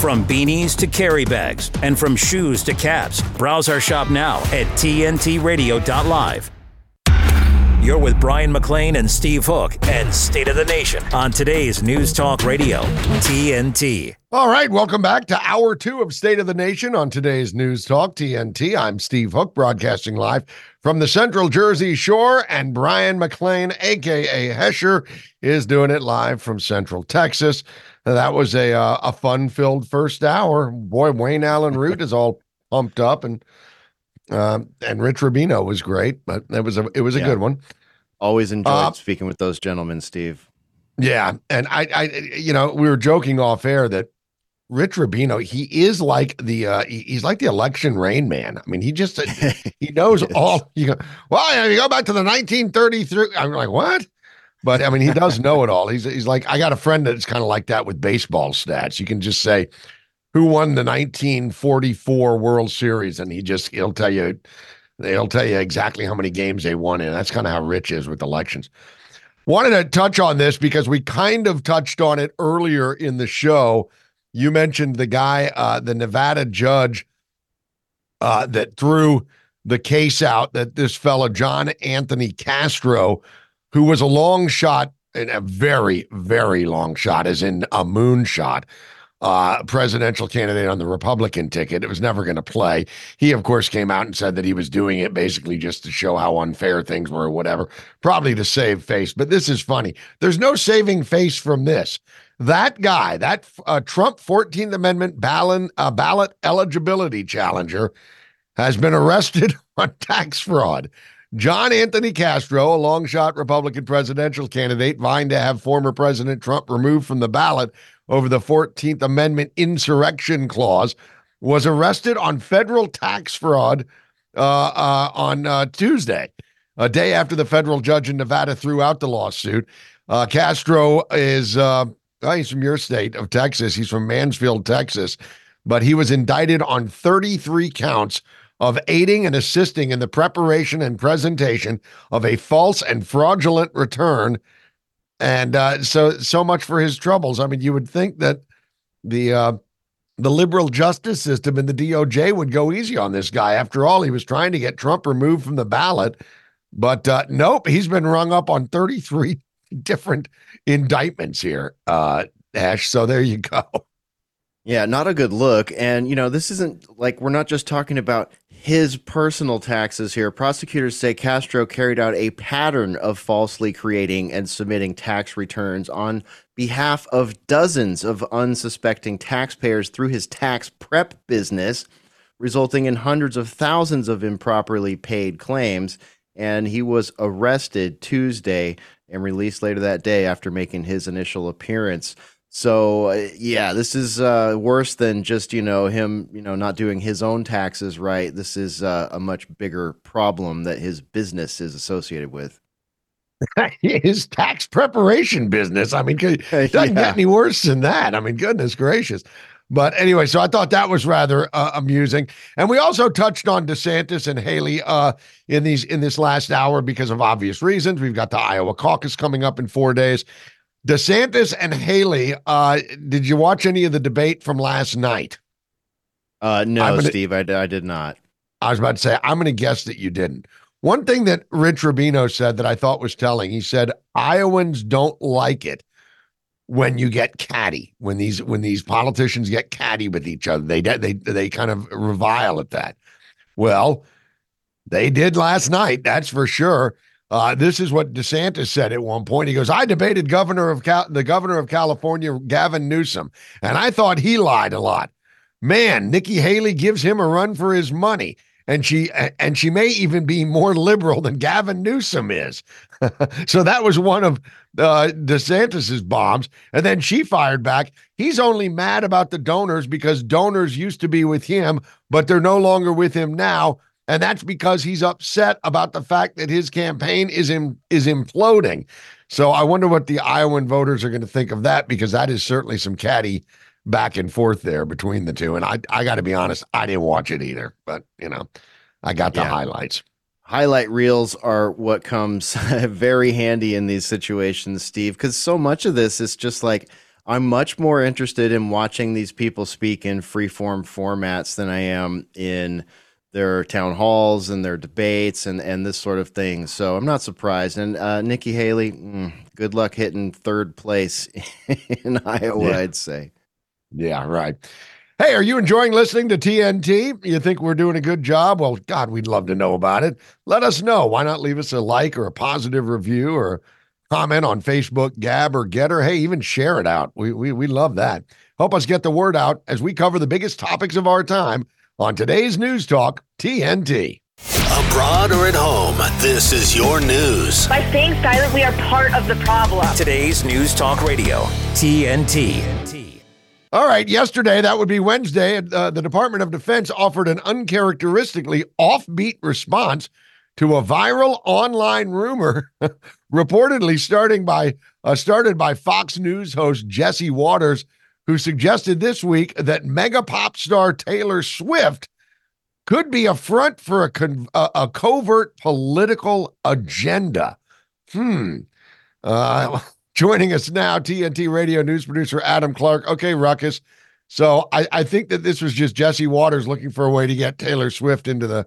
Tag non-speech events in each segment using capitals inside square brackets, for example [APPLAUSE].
From beanies to carry bags, and from shoes to caps, browse our shop now at tntradio.live. You're with Brian McClain and Steve Hook and State of the Nation on today's News Talk Radio, TNT. All right, welcome back to hour two of State of the Nation on today's News Talk TNT. I'm Steve Hook, broadcasting live from the Central Jersey Shore, and Brian McClain, aka Hesher, is doing it live from Central Texas. That was a uh, a fun filled first hour. Boy, Wayne Allyn Root is all pumped up, and uh, and Rich Rubino was great, but it was a it was a Yeah. good one. Always enjoyed Uh, speaking with those gentlemen, Steve. Yeah, and I, I, you know, we were joking off air that Rich Rubino, he is like the, uh, he- he's like the election rain man. I mean, he just, uh, [LAUGHS] he knows Yes. all. You go, well, you go back to the 1933. I'm like, what? But I mean, he does know it all. He's, he's like, I got a friend that's kind of like that with baseball stats. You can just say, who won the 1944 World Series, and he just, he'll tell you, he'll tell you exactly how many games they won, and that's kind of how Rich is with elections. Wanted to touch on this because we kind of touched on it earlier in the show. You mentioned the guy, uh, the Nevada judge uh, that threw the case out that this fellow, John Anthony Castro, who was a long shot and a very, very long shot, as in a moonshot, uh, presidential candidate on the Republican ticket. It was never going to play. He, of course, came out and said that he was doing it basically just to show how unfair things were or whatever, probably to save face. But this is funny. There's no saving face from this. That guy, that uh, Trump 14th Amendment uh, ballot eligibility challenger, has been arrested [LAUGHS] on tax fraud. John Anthony Castro, a long shot Republican presidential candidate, vying to have former President Trump removed from the ballot over the 14th Amendment insurrection clause, was arrested on federal tax fraud uh, uh, on uh, Tuesday, a day after the federal judge in Nevada threw out the lawsuit. Uh, Castro is, uh, he's from your state of Texas. He's from Mansfield, Texas, but he was indicted on 33 counts of aiding and assisting in the preparation and presentation of a false and fraudulent return. And uh, so, so much for his troubles. I mean, you would think that the uh, the liberal justice system and the DOJ would go easy on this guy. After all, he was trying to get Trump removed from the ballot, but uh, nope, he's been rung up on 33 [LAUGHS] different indictments here, uh, Ash. So there you go. Yeah, not a good look. And, you know, this isn't like we're not just talking about his personal taxes here. Prosecutors say Castro carried out a pattern of falsely creating and submitting tax returns on behalf of dozens of unsuspecting taxpayers through his tax prep business, resulting in hundreds of thousands of improperly paid claims. And he was arrested Tuesday and released later that day after making his initial appearance. So uh, yeah, this is uh, worse than just you know him you know not doing his own taxes right. This is uh, a much bigger problem that his business is associated with. [LAUGHS] his tax preparation business. I mean, it [LAUGHS] doesn't Yeah. get any worse than that. I mean, goodness gracious. But anyway, so I thought that was rather uh, amusing, and we also touched on DeSantis and Haley uh, in these in this last hour because of obvious reasons. We've got the Iowa caucus coming up in four days. DeSantis and Haley. Uh, did you watch any of the debate from last night? Uh, no, gonna- Steve, I did not. I was about to say, I'm going to guess that you didn't. One thing that Rich Rubino said that I thought was telling, he said Iowans don't like it when you get catty, when these when these politicians get catty with each other. They they they kind of revile at that. Well, they did last night, that's for sure. Uh, this is what DeSantis said at one point. He goes, "I debated governor of Cal- the governor of California, Gavin Newsom, and I thought he lied a lot. Man, Nikki Haley gives him a run for his money." and she and she may even be more liberal than Gavin Newsom is. [LAUGHS] so that was one of uh, DeSantis's bombs, and then she fired back. He's only mad about the donors because donors used to be with him, but they're no longer with him now, and that's because he's upset about the fact that his campaign is in, is imploding. So I wonder what the Iowan voters are going to think of that because that is certainly some catty back and forth there between the two. And I I got to be honest, I didn't watch it either, but you know, I got the Yeah. highlights. Highlight reels are what comes [LAUGHS] very handy in these situations, Steve, because so much of this is just like I'm much more interested in watching these people speak in freeform formats than I am in their town halls and their debates and, and this sort of thing. So I'm not surprised. And uh, Nikki Haley, mm, good luck hitting third place [LAUGHS] in Iowa, yeah. I'd say. Yeah, right. Hey, are you enjoying listening to TNT? You think we're doing a good job? Well, God, we'd love to know about it. Let us know. Why not leave us a like or a positive review or comment on Facebook, Gab, or Gettr? Hey, even share it out. We, we, we love that. Help us get the word out as we cover the biggest topics of our time on today's News Talk, TNT. Abroad or at home, this is your news. By staying silent, we are part of the problem. Today's News Talk Radio, TNT. All right, yesterday, that would be Wednesday, uh, the Department of Defense offered an uncharacteristically offbeat response to a viral online rumor [LAUGHS] reportedly starting by uh, started by Fox News host Jesse Watters who suggested this week that mega pop star Taylor Swift could be a front for a, con- a, a covert political agenda. Hmm. Uh, [LAUGHS] joining us now, TNT radio news producer Adam Clark. Okay, Ruckus. So I, I think that this was just Jesse Watters looking for a way to get Taylor Swift into the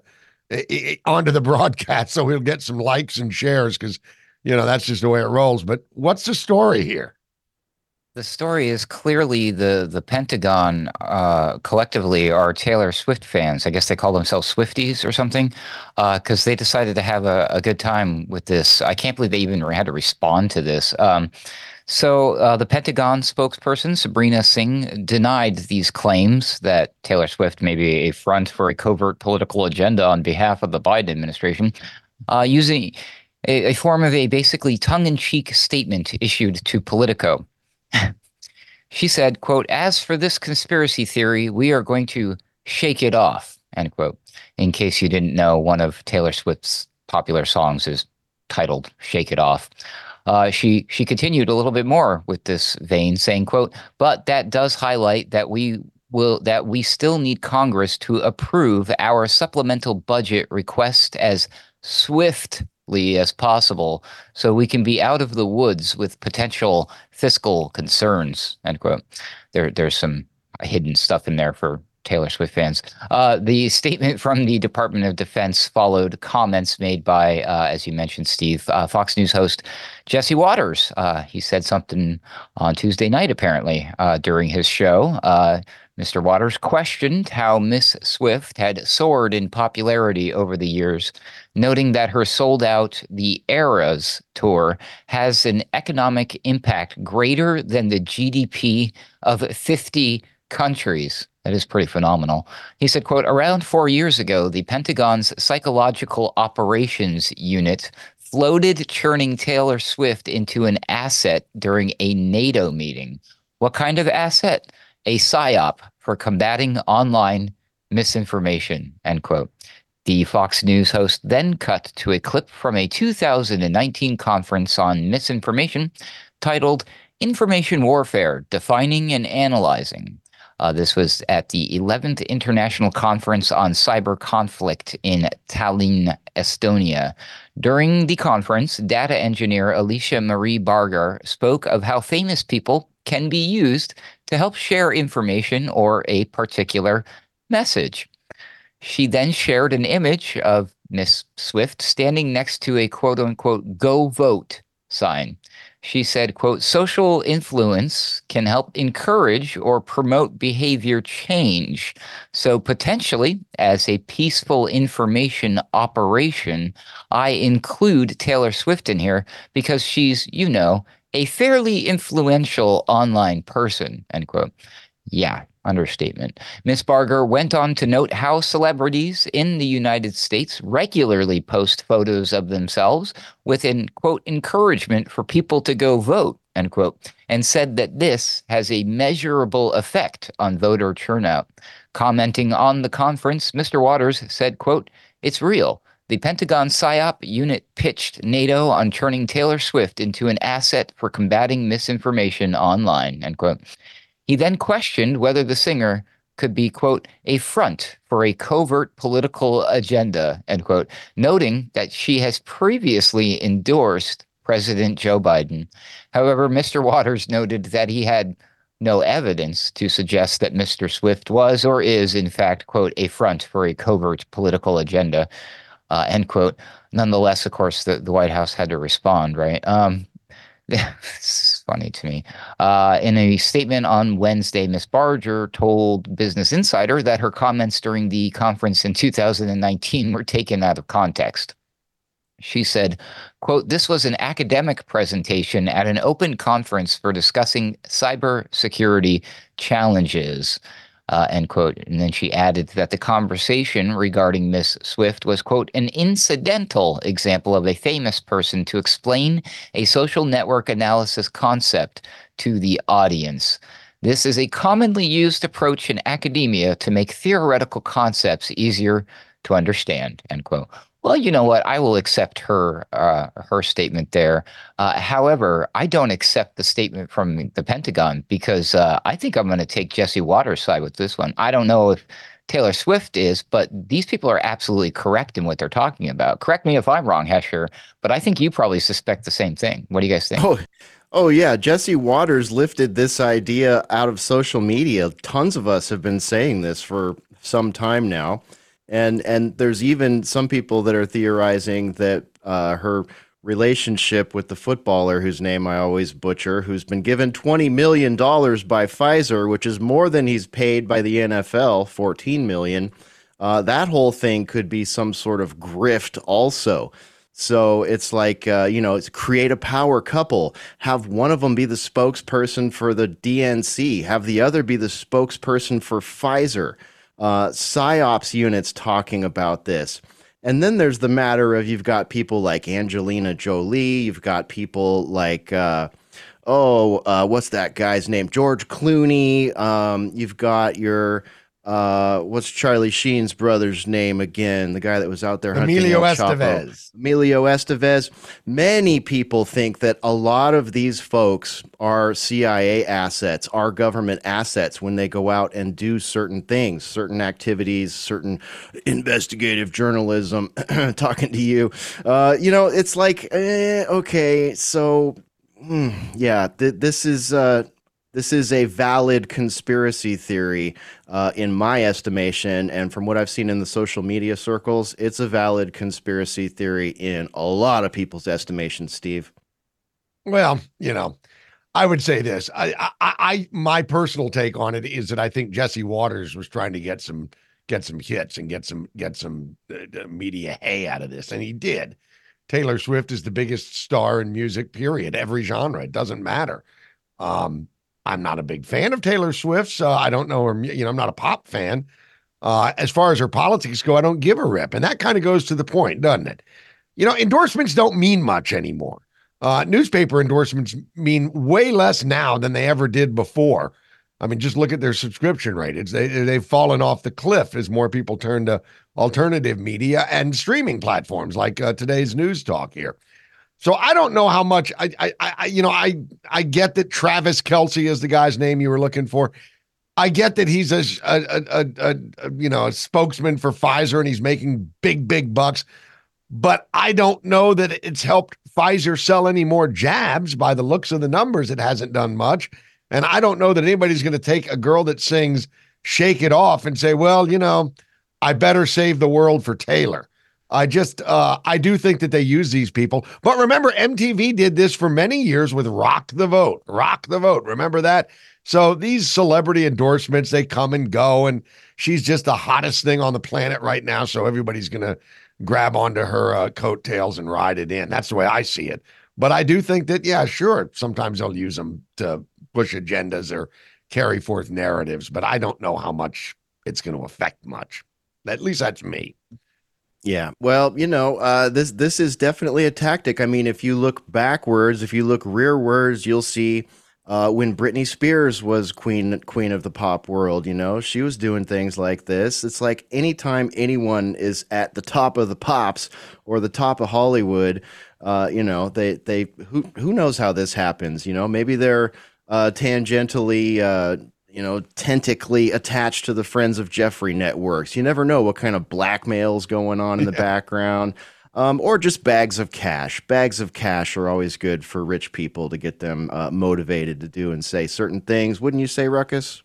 onto the [LAUGHS] broadcast so he'll get some likes and shares because you know that's just the way it rolls. But what's the story here? The story is clearly the the Pentagon uh, collectively are Taylor Swift fans. I guess they call themselves Swifties or something, because uh, they decided to have a, a, good time with this. I can't believe they even had to respond to this. Um, so uh, the Pentagon spokesperson Sabrina Singh denied these claims that Taylor Swift may be a front for a covert political agenda on behalf of the Biden administration, uh, using a, a form of a basically tongue-in-cheek statement issued to Politico she said, quote, as for this conspiracy theory, we are going to shake it off, end quote. In case you didn't know, one of Taylor Swift's popular songs is titled Shake It Off. Uh, she she continued a little bit more with this vein, saying, quote, but that does highlight that we will that we still need Congress to approve our supplemental budget request as swift as possible so we can be out of the woods with potential fiscal concerns end quote there there's some hidden stuff in there for Taylor Swift fans. Uh, the statement from the Department of Defense followed comments made by, uh, as you mentioned, Steve, uh, Fox News host Jesse Watters Uh, he said something on Tuesday night, apparently, uh, during his show. Uh, Mr. Watters questioned how Miss Swift had soared in popularity over the years, noting that her sold out The Eras tour has an economic impact greater than the GDP of 50 countries. That is pretty phenomenal. He said, quote, around four years ago, the Pentagon's Psychological Operations Unit floated churning Taylor Swift into an asset during a NATO meeting. What kind of asset? a psyop for combating online misinformation, end quote. The Fox News host then cut to a clip from a 2019 conference on misinformation titled Information Warfare Defining and Analyzing. Uh, this was at the 11th International Conference on Cyber Conflict in Tallinn, Estonia. During the conference, data engineer Alicia Marie Bargar spoke of how famous people can be used to help share information or a particular message. She then shared an image of Miss Swift standing next to a quote unquote go vote sign. She said, quote, social influence can help encourage or promote behavior change. So potentially, as a peaceful information operation, I include Taylor Swift in here because she's, you know, a fairly influential online person, end quote. Yeah, understatement. Miss Bargar went on to note how celebrities in the United States regularly post photos of themselves with an quote encouragement for people to go vote, end quote, and said that this has a measurable effect on voter turnout. Commenting on the conference, Mr. Watters said, quote, it's real. The Pentagon PSYOP unit pitched NATO on turning Taylor Swift into an asset for combating misinformation online, end quote. He then questioned whether the singer could be, quote, a front for a covert political agenda, end quote, noting that she has previously endorsed President Joe Biden. However, Mr. Watters noted that he had no evidence to suggest that Mr. Swift was or is, in fact, quote, a front for a covert political agenda, uh, end quote. Nonetheless, of course, the, the White House had to respond, right? Um, [LAUGHS] funny to me. Uh, in a statement on Wednesday, Ms. Bargar told Business Insider that her comments during the conference in 2019 were taken out of context. She said, quote, this was an academic presentation at an open conference for discussing cybersecurity challenges uh, end quote. And then she added that the conversation regarding Miss Swift was, quote, an incidental example of a famous person to explain a social network analysis concept to the audience. This is a commonly used approach in academia to make theoretical concepts easier to understand, end quote. Well, you know what? I will accept her uh, her statement there. Uh, however, I don't accept the statement from the Pentagon because uh, I think I'm going to take Jesse Watters' side with this one. I don't know if Taylor Swift is, but these people are absolutely correct in what they're talking about. Correct me if I'm wrong, Hesher, but I think you probably suspect the same thing. What do you guys think? Oh, oh yeah, Jesse Watters lifted this idea out of social media. Tons of us have been saying this for some time now and and there's even some people that are theorizing that uh, her relationship with the footballer whose name I always butcher, who's been given twenty million dollars by Pfizer, which is more than he's paid by the NFL, fourteen million. Uh, that whole thing could be some sort of grift, also. So it's like, uh, you know, it's create a power couple. Have one of them be the spokesperson for the DNC, have the other be the spokesperson for Pfizer uh, psyops units talking about this. And then there's the matter of you've got people like Angelina Jolie, you've got people like, uh, oh, uh, what's that guy's name? George Clooney. Um, you've got your uh, what's Charlie Sheen's brother's name again? The guy that was out there hunting Emilio Estevez. Emilio Estevez. Many people think that a lot of these folks are CIA assets, are government assets when they go out and do certain things, certain activities, certain investigative journalism. [CLEARS THROAT] talking to you, uh, you know, it's like, eh, okay, so. Mm, yeah, th- this is uh, this is a valid conspiracy theory uh, in my estimation and from what i've seen in the social media circles it's a valid conspiracy theory in a lot of people's estimation steve. Well you know i would say this. I, I i my personal take on it is that i think jesse watters was trying to get some get some hits and get some get some uh, media hay out of this and he did. Taylor swift is the biggest star in music period every genre it doesn't matter. Um I'm not a big fan of Taylor Swift, so I don't know her. You know, I'm not a pop fan. Uh, as far as her politics go, I don't give a rip, and that kind of goes to the point, doesn't it? You know, endorsements don't mean much anymore. Uh, newspaper endorsements mean way less now than they ever did before. I mean, just look at their subscription rate. It's they they've fallen off the cliff as more people turn to alternative media and streaming platforms like uh, today's news talk here. So I don't know how much I, I, I, you know, I, I get that Travis Kelce is the guy's name you were looking for. I get that he's a, a, a, a, you know, a spokesman for Pfizer and he's making big, big bucks. But I don't know that it's helped Pfizer sell any more jabs. By the looks of the numbers, it hasn't done much. And I don't know that anybody's going to take a girl that sings "Shake It Off" and say, "Well, you know, I better save the world for Taylor." I just uh, I do think that they use these people. But remember, MTV did this for many years with Rock the Vote. Rock the Vote. Remember that? So these celebrity endorsements, they come and go, and she's just the hottest thing on the planet right now. So everybody's gonna grab onto her uh, coattails and ride it in. That's the way I see it. But I do think that, yeah, sure, sometimes they'll use them to push agendas or carry forth narratives, but I don't know how much it's going to affect much. At least that's me. Yeah, well, you know, uh, this this is definitely a tactic. I mean, if you look backwards, if you look rearwards, you'll see uh, when Britney Spears was queen queen of the pop world. You know, she was doing things like this. It's like anytime anyone is at the top of the pops or the top of Hollywood, uh, you know, they they who who knows how this happens. You know, maybe they're uh, tangentially uh, you know, tentacly attached to the Friends of Jeffrey networks. You never know what kind of blackmail's going on in the yeah. background. um, or just bags of cash. Bags of cash are always good for rich people to get them uh, motivated to do and say certain things. Wouldn't you say, Ruckus?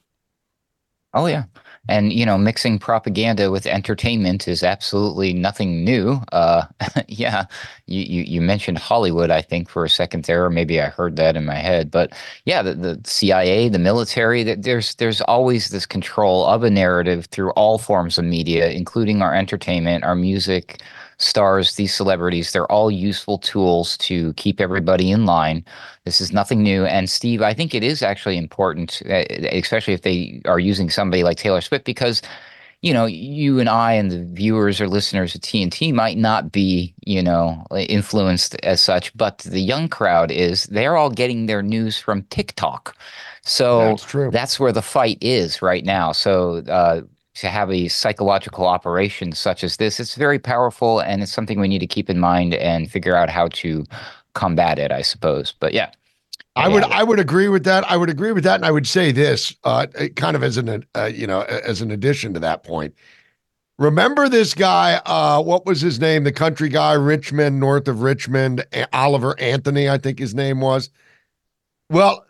Oh yeah, and you know, mixing propaganda with entertainment is absolutely nothing new. Uh, [LAUGHS] yeah, you, you, you mentioned Hollywood, I think, for a second there, or maybe I heard that in my head. But yeah, the, the CIA, the military, that there's there's always this control of a narrative through all forms of media, including our entertainment, our music, stars, these celebrities, they're all useful tools to keep everybody in line. This is nothing new. And Steve, I think it is actually important, uh, especially if they are using somebody like Taylor Swift, because you know, you and I and the viewers or listeners of TNT might not be, you know, influenced as such, but the young crowd is. They're all getting their news from TikTok. So that's, that's where the fight is right now. So uh, to have a psychological operation such as this, it's very powerful and it's something we need to keep in mind and figure out how to combat it, I suppose. But yeah. I would I would agree with that. I would agree with that, and I would say this, uh, kind of as an uh, you know as an addition to that point. Remember this guy? Uh, what was his name? The country guy, Richmond, north of Richmond, Oliver Anthony, I think his name was. Well,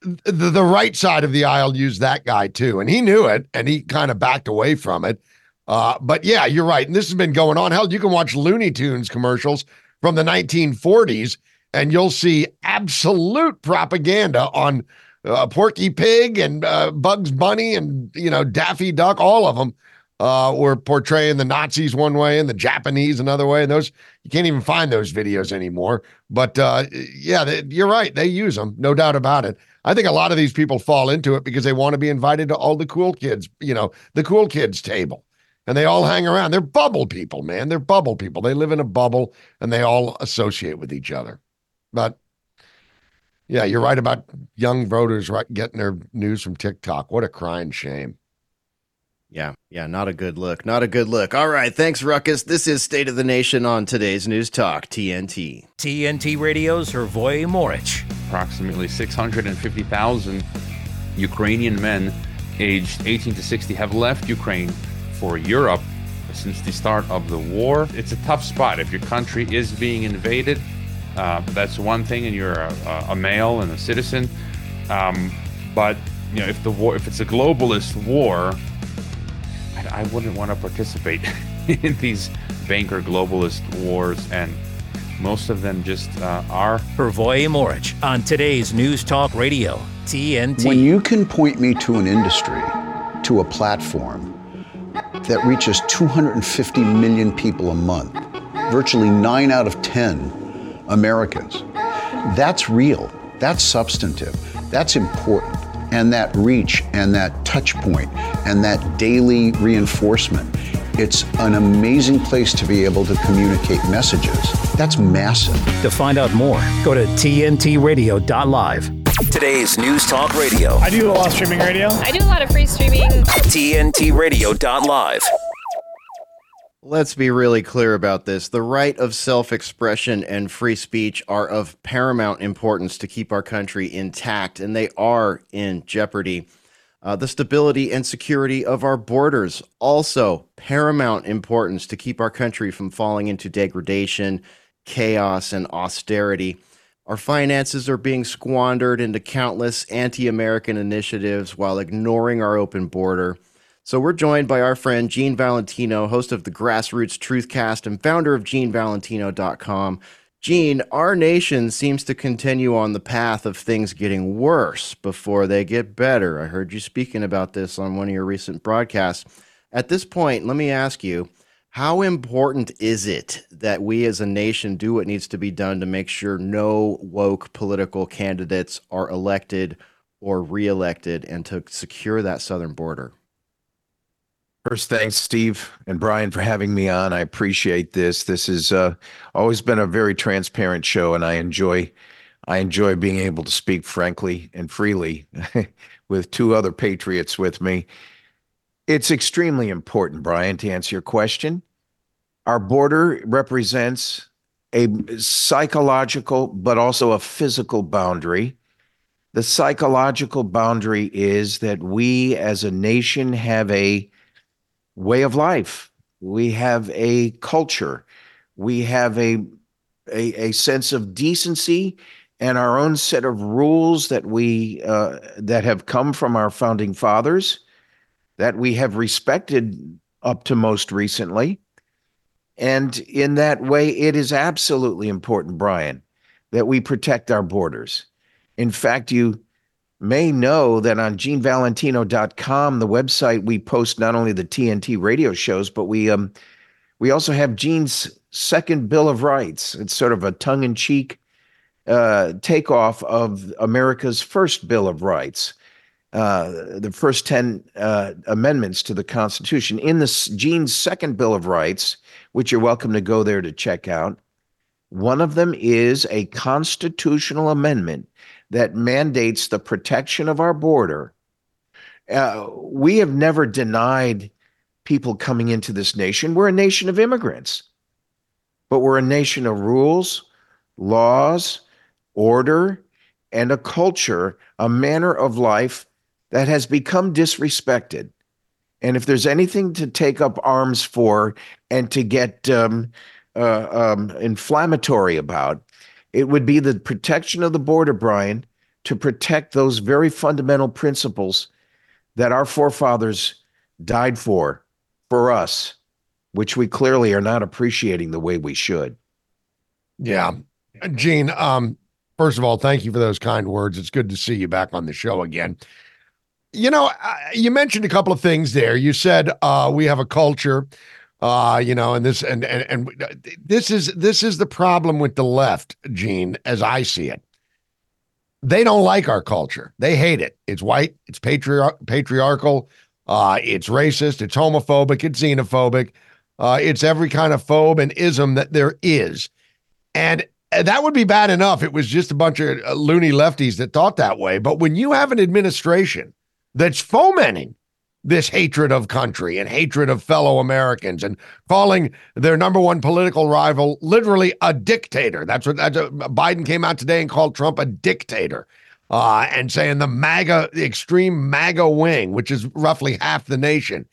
the, the right side of the aisle used that guy too, and he knew it, and he kind of backed away from it. Uh, but yeah, you're right, and this has been going on. Hell, you can watch Looney Tunes commercials from the 1940s, and you'll see absolute propaganda on uh, Porky Pig and uh, Bugs Bunny and you know Daffy Duck, all of them uh, were portraying the Nazis one way and the Japanese another way. And those you can't even find those videos anymore. But uh, yeah, they, you're right; they use them, no doubt about it. I think a lot of these people fall into it because they want to be invited to all the cool kids, you know, the cool kids table. And they all hang around. They're bubble people, man. They're bubble people. They live in a bubble and they all associate with each other. But yeah, you're right about young voters right, getting their news from TikTok. What a crying shame. Yeah, yeah, not a good look. Not a good look. All right, thanks, Ruckus. This is State of the Nation on today's News Talk, TNT. TNT Radio's Hrvoje Moric. Approximately 650,000 Ukrainian men aged 18 to 60 have left Ukraine for Europe since the start of the war. It's a tough spot. If your country is being invaded, uh, that's one thing, and you're a, a male and a citizen. Um, but you know, if the war, if it's a globalist war, I wouldn't want to participate [LAUGHS] in these banker globalist wars, and most of them just uh, are. Hrvoje Moric on today's News Talk Radio, TNT. When you can point me to an industry, to a platform that reaches 250 million people a month, virtually nine out of 10 Americans, that's real, that's substantive, that's important and that reach and that touch point and that daily reinforcement. It's an amazing place to be able to communicate messages. That's massive. To find out more, go to tntradio.live. Today's News Talk Radio. I do a lot of streaming radio. I do a lot of free streaming. tntradio.live. Let's be really clear about this. The right of self expression and free speech are of paramount importance to keep our country intact, and they are in jeopardy. Uh, the stability and security of our borders, also paramount importance to keep our country from falling into degradation, chaos, and austerity. Our finances are being squandered into countless anti American initiatives while ignoring our open border. So we're joined by our friend Gene Valentino, host of the Grassroots Truthcast and founder of GeneValentino.com. Gene, our nation seems to continue on the path of things getting worse before they get better. I heard you speaking about this on one of your recent broadcasts. At this point, let me ask you how important is it that we as a nation do what needs to be done to make sure no woke political candidates are elected or reelected and to secure that southern border? First, thanks, Steve and Brian, for having me on. I appreciate this. This has uh, always been a very transparent show, and I enjoy, I enjoy being able to speak frankly and freely [LAUGHS] with two other patriots with me. It's extremely important, Brian, to answer your question. Our border represents a psychological, but also a physical boundary. The psychological boundary is that we as a nation have a way of life. We have a culture. We have a, a, a sense of decency and our own set of rules that we uh, that have come from our founding fathers that we have respected up to most recently. And in that way, it is absolutely important, Brian, that we protect our borders. In fact, you may know that on genevalentino.com, the website, we post not only the TNT radio shows, but we um, we also have Gene's second Bill of Rights. It's sort of a tongue-in-cheek uh, takeoff of America's first Bill of Rights, uh, the first 10 uh, amendments to the Constitution. In the Gene's second Bill of Rights, which you're welcome to go there to check out, one of them is a constitutional amendment that mandates the protection of our border. Uh, we have never denied people coming into this nation. We're a nation of immigrants, but we're a nation of rules, laws, order, and a culture, a manner of life that has become disrespected. And if there's anything to take up arms for and to get um, uh, um, inflammatory about, it would be the protection of the border, Brian, to protect those very fundamental principles that our forefathers died for, for us, which we clearly are not appreciating the way we should. Yeah. Gene, um, first of all, thank you for those kind words. It's good to see you back on the show again. You know, you mentioned a couple of things there. You said uh, we have a culture uh you know and this and, and and this is this is the problem with the left gene as i see it. They don't like our culture. They hate it. It's white it's patriar- patriarchal uh it's racist it's homophobic it's xenophobic uh it's every kind of phobe and ism that there is. And that would be bad enough. It was just a bunch of loony lefties that thought that way. But when you have an administration that's fomenting this hatred of country and hatred of fellow Americans and calling their number one political rival literally a dictator. That's what that's a, Biden came out today and called Trump a dictator. Uh, and saying the MAGA, the extreme MAGA wing, which is roughly half the nation,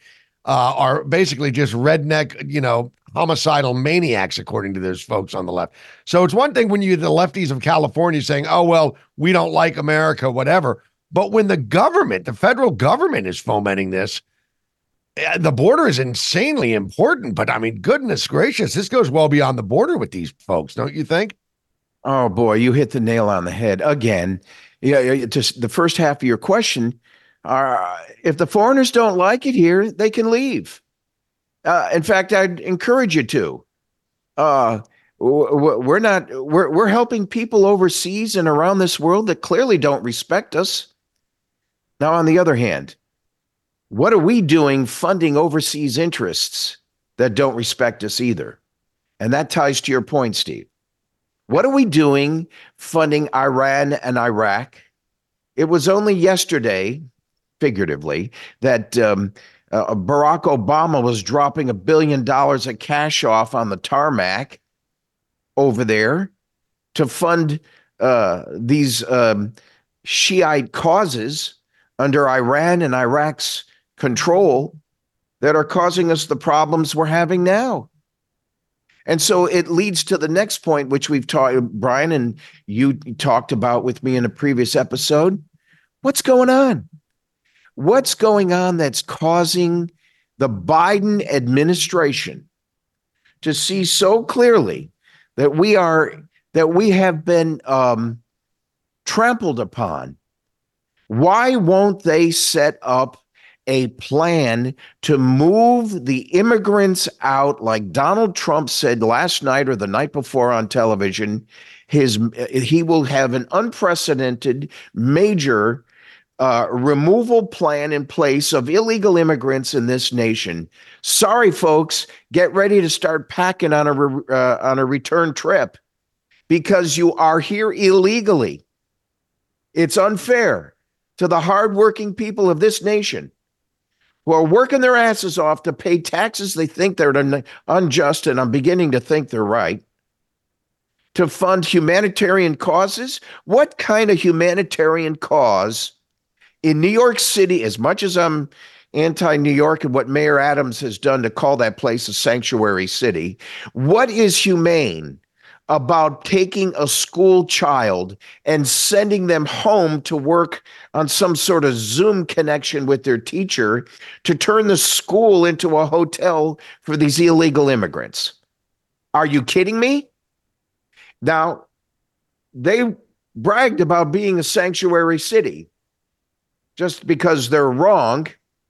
uh, are basically just redneck, you know, homicidal maniacs, according to those folks on the left. So it's one thing when you the lefties of California saying, "Oh well, we don't like America," whatever. But when the government, the federal government is fomenting this, eh, the border is insanely important. But I mean, goodness gracious, this goes well beyond the border with these folks, don't you think? Oh boy, you hit the nail on the head again. Yeah, just the first half of your question. Uh, if the foreigners don't like it here, they can leave. Uh, in fact, I'd encourage you to. Uh, we're not. We're we're helping people overseas and around this world that clearly don't respect us. Now, on the other hand, what are we doing funding overseas interests that don't respect us either? And that ties to your point, Steve. What are we doing funding Iran and Iraq? It was only yesterday, figuratively, that um, uh, Barack Obama was dropping a billion dollars of cash off on the tarmac over there to fund uh, these um, Shiite causes under Iran and Iraq's control that are causing us the problems we're having now. And so it leads to the next point, which we've talked, Brian, and you talked about with me in a previous episode. What's going on? What's going on that's causing the Biden administration to see so clearly that we are that we have been um, trampled upon why won't they set up a plan to move the immigrants out like Donald Trump said last night or the night before on television? His he will have an unprecedented major uh, removal plan in place of illegal immigrants in this nation. Sorry, folks, get ready to start packing on a re- uh, on a return trip because you are here illegally. It's unfair to the hardworking people of this nation who are working their asses off to pay taxes they think they're unjust, and I'm beginning to think they're right, to fund humanitarian causes. What kind of humanitarian cause in New York City, as much as I'm anti New York and what Mayor Adams has done to call that place a sanctuary city, what is humane about taking a school child and sending them home to work on some sort of Zoom connection with their teacher to turn the school into a hotel for these illegal immigrants? Are you kidding me? Now, they bragged about being a sanctuary city just because they're wrong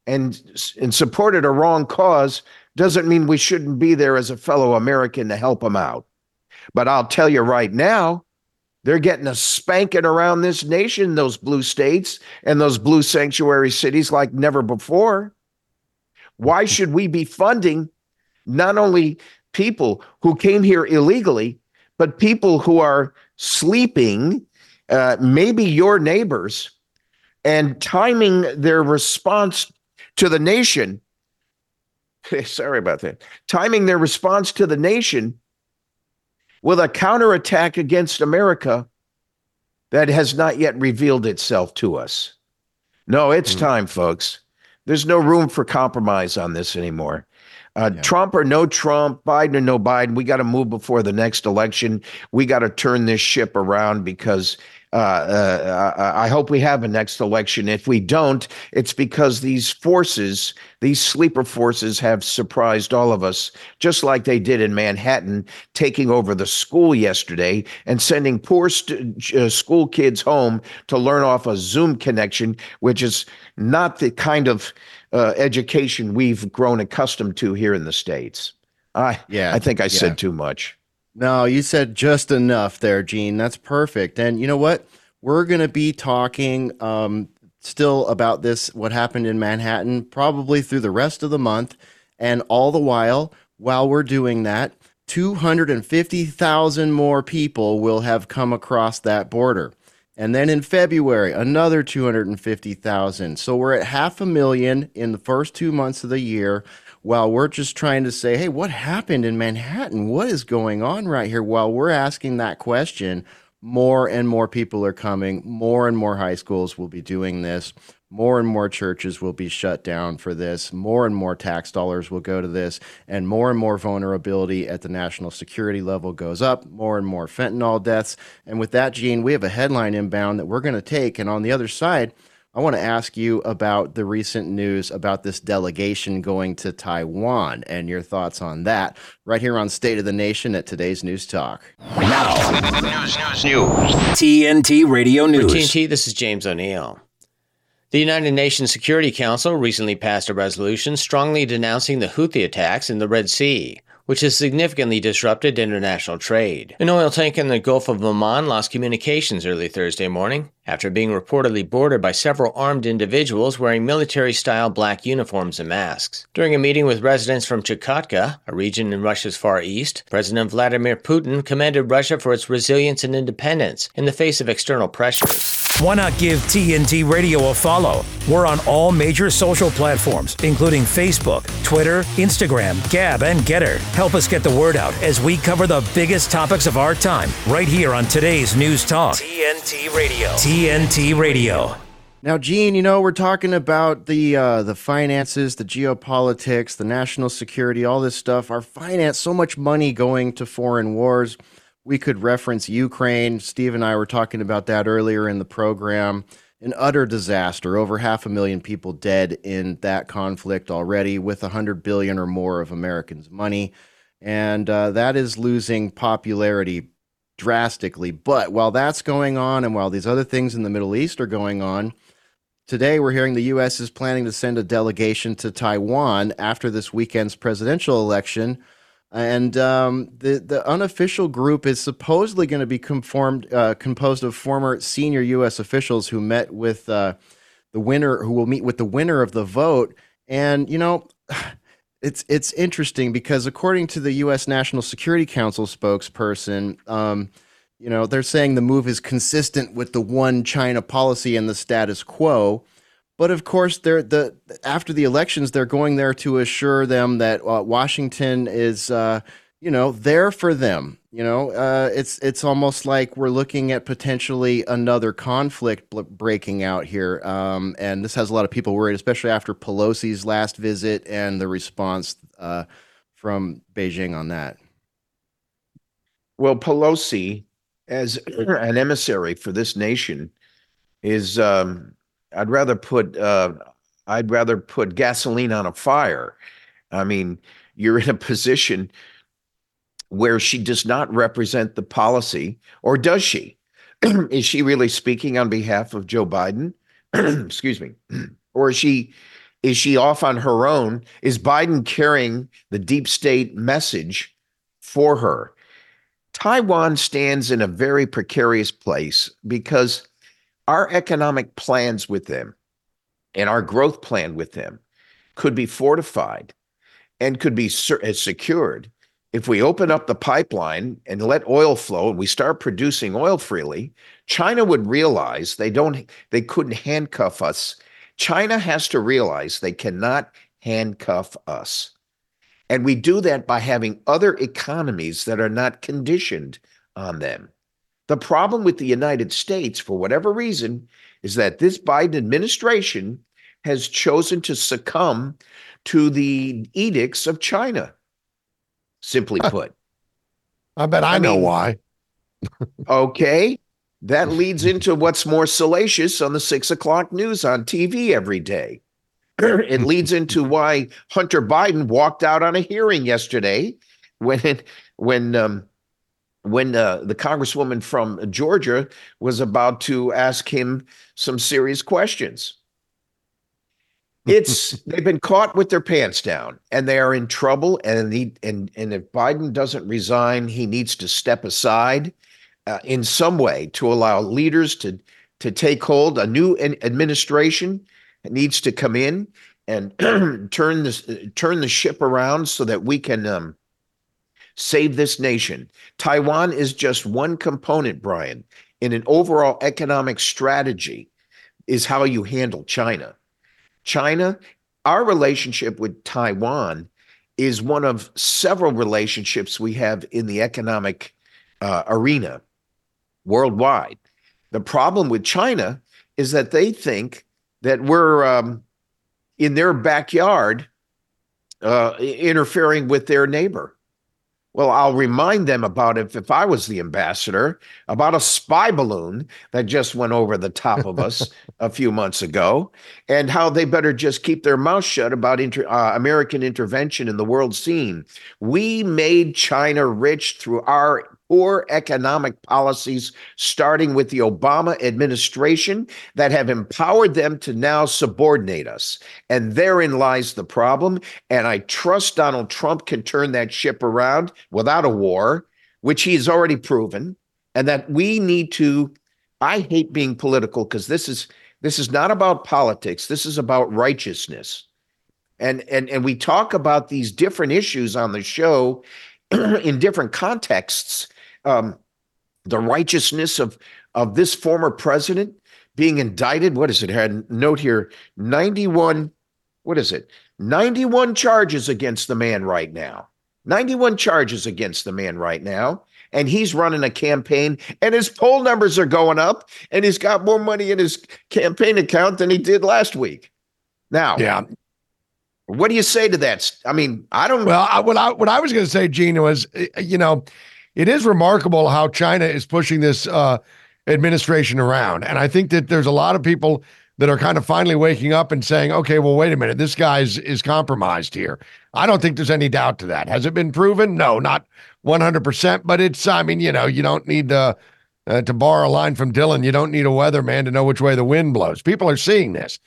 and, and supported a wrong cause doesn't mean we shouldn't be there as a fellow American to help them out. But I'll tell you right now, they're getting a spanking around this nation, those blue states and those blue sanctuary cities like never before. Why should we be funding not only people who came here illegally, but people who are sleeping, uh, maybe your neighbors, and timing their response to the nation? [LAUGHS] Sorry about that. Timing their response to the nation with a counterattack against America that has not yet revealed itself to us. No, it's mm. time, folks. There's no room for compromise on this anymore. Uh, yeah. Trump or no Trump, Biden or no Biden, we got to move before the next election. We got to turn this ship around because uh, uh, I hope we have a next election. If we don't, it's because these forces, these sleeper forces, have surprised all of us, just like they did in Manhattan, taking over the school yesterday and sending poor st- uh, school kids home to learn off a Zoom connection, which is not the kind of uh, education we've grown accustomed to here in the states. I yeah, I think I yeah. said too much. No, you said just enough there, Gene. That's perfect. And you know what? We're going to be talking um, still about this, what happened in Manhattan, probably through the rest of the month. And all the while, while we're doing that, 250,000 more people will have come across that border. And then in February, another 250,000. So we're at half a million in the first two months of the year while we're just trying to say, hey, what happened in Manhattan? What is going on right here? While we're asking that question, more and more people are coming. More and more high schools will be doing this. More and more churches will be shut down for this. More and more tax dollars will go to this. And more and more vulnerability at the national security level goes up. More and more fentanyl deaths. And with that, Gene, we have a headline inbound that we're going to take. And on the other side, I want to ask you about the recent news about this delegation going to Taiwan and your thoughts on that right here on State of the Nation at today's News Talk. Now, news, news, news. TNT Radio News. For TNT, this is James O'Neill. The United Nations Security Council recently passed a resolution strongly denouncing the Houthi attacks in the Red Sea which has significantly disrupted international trade. An oil tank in the Gulf of Oman lost communications early Thursday morning after being reportedly boarded by several armed individuals wearing military style black uniforms and masks. During a meeting with residents from Chukotka, a region in Russia's far east, President Vladimir Putin commended Russia for its resilience and independence in the face of external pressures. Why not give TNT Radio a follow? We're on all major social platforms, including Facebook, Twitter, Instagram, Gab, and Gettr. Help us get the word out as we cover the biggest topics of our time right here on today's News Talk. TNT Radio. TNT Radio. Now, Gene, you know we're talking about the uh, the finances, the geopolitics, the national security, all this stuff. Our finance, so much money going to foreign wars we could reference Ukraine. Steve and I were talking about that earlier in the program. An utter disaster. Over half a million people dead in that conflict already, with a hundred billion or more of Americans' money, and uh, that is losing popularity drastically. But while that's going on, and while these other things in the Middle East are going on, today we're hearing the U.S. is planning to send a delegation to Taiwan after this weekend's presidential election and um, the the unofficial group is supposedly going to be conformed, uh, composed of former senior U.S. officials who met with uh, the winner, who will meet with the winner of the vote. And you know, it's it's interesting because according to the U.S. National Security Council spokesperson. Um, you know, they're saying the move is consistent with the one China policy and the status quo. But of course, they're the after the elections, they're going there to assure them that uh, Washington is, uh, you know, there for them. You know, uh, it's it's almost like we're looking at potentially another conflict bl- breaking out here, um, and this has a lot of people worried, especially after Pelosi's last visit and the response uh, from Beijing on that. Well, Pelosi, as an emissary for this nation, is um, I'd rather put uh, I'd rather put gasoline on a fire. I mean, you're in a position where she does not represent the policy, or does she? [CLEARS THROAT] is she really speaking on behalf of Joe Biden? [CLEARS THROAT] Excuse me. [CLEARS THROAT] or is she is she off on her own? Is Biden carrying the deep state message for her? Taiwan stands in a very precarious place because our economic plans with them and our growth plan with them could be fortified and could be secured if we open up the pipeline and let oil flow and we start producing oil freely, China would realize they don't they couldn't handcuff us. China has to realize they cannot handcuff us. And we do that by having other economies that are not conditioned on them. The problem with the United States, for whatever reason, is that this Biden administration has chosen to succumb to the edicts of China simply put. I bet I, I know mean, why. [LAUGHS] okay. That leads into what's more salacious on the six o'clock news on TV every day. [CLEARS THROAT] it leads into why Hunter Biden walked out on a hearing yesterday when when um, when uh, the congresswoman from Georgia was about to ask him some serious questions it's they've been caught with their pants down and they are in trouble and he, and and if Biden doesn't resign he needs to step aside uh, in some way to allow leaders to to take hold. A new administration needs to come in and [CLEARS THROAT] turn this turn the ship around so that we can um, save this nation. Taiwan is just one component Brian in an overall economic strategy is how you handle China China, our relationship with Taiwan is one of several relationships we have in the economic uh, arena worldwide. The problem with China is that they think that we're um, in their backyard uh, interfering with their neighbor. Well, I'll remind them about if, if I was the ambassador, about a spy balloon that just went over the top of us [LAUGHS] a few months ago, and how they better just keep their mouth shut about inter, uh, American intervention in the world scene. We made China rich through our poor economic policies, starting with the Obama administration, that have empowered them to now subordinate us. And therein lies the problem. And I trust Donald Trump can turn that ship around without a war, which he has already proven. And that we need to, I hate being political because this is this is not about politics. This is about righteousness. And and and we talk about these different issues on the show [CLEARS THROAT] in different contexts um, the righteousness of of this former president being indicted. What is it? I had note here: ninety-one. What is it? Ninety-one charges against the man right now. Ninety-one charges against the man right now. And he's running a campaign, and his poll numbers are going up, and he's got more money in his campaign account than he did last week. Now, yeah, what do you say to that? I mean, I don't. Well, I, what I what I was going to say, Gene, was you know, it is remarkable how China is pushing this uh, administration around. And I think that there's a lot of people that are kind of finally waking up and saying, okay, well, wait a minute, this guy is, is compromised here. I don't think there's any doubt to that. Has it been proven? No, not 100%, but it's, I mean, you know, you don't need to, uh, to borrow a line from Dylan, you don't need a weatherman to know which way the wind blows. People are seeing this.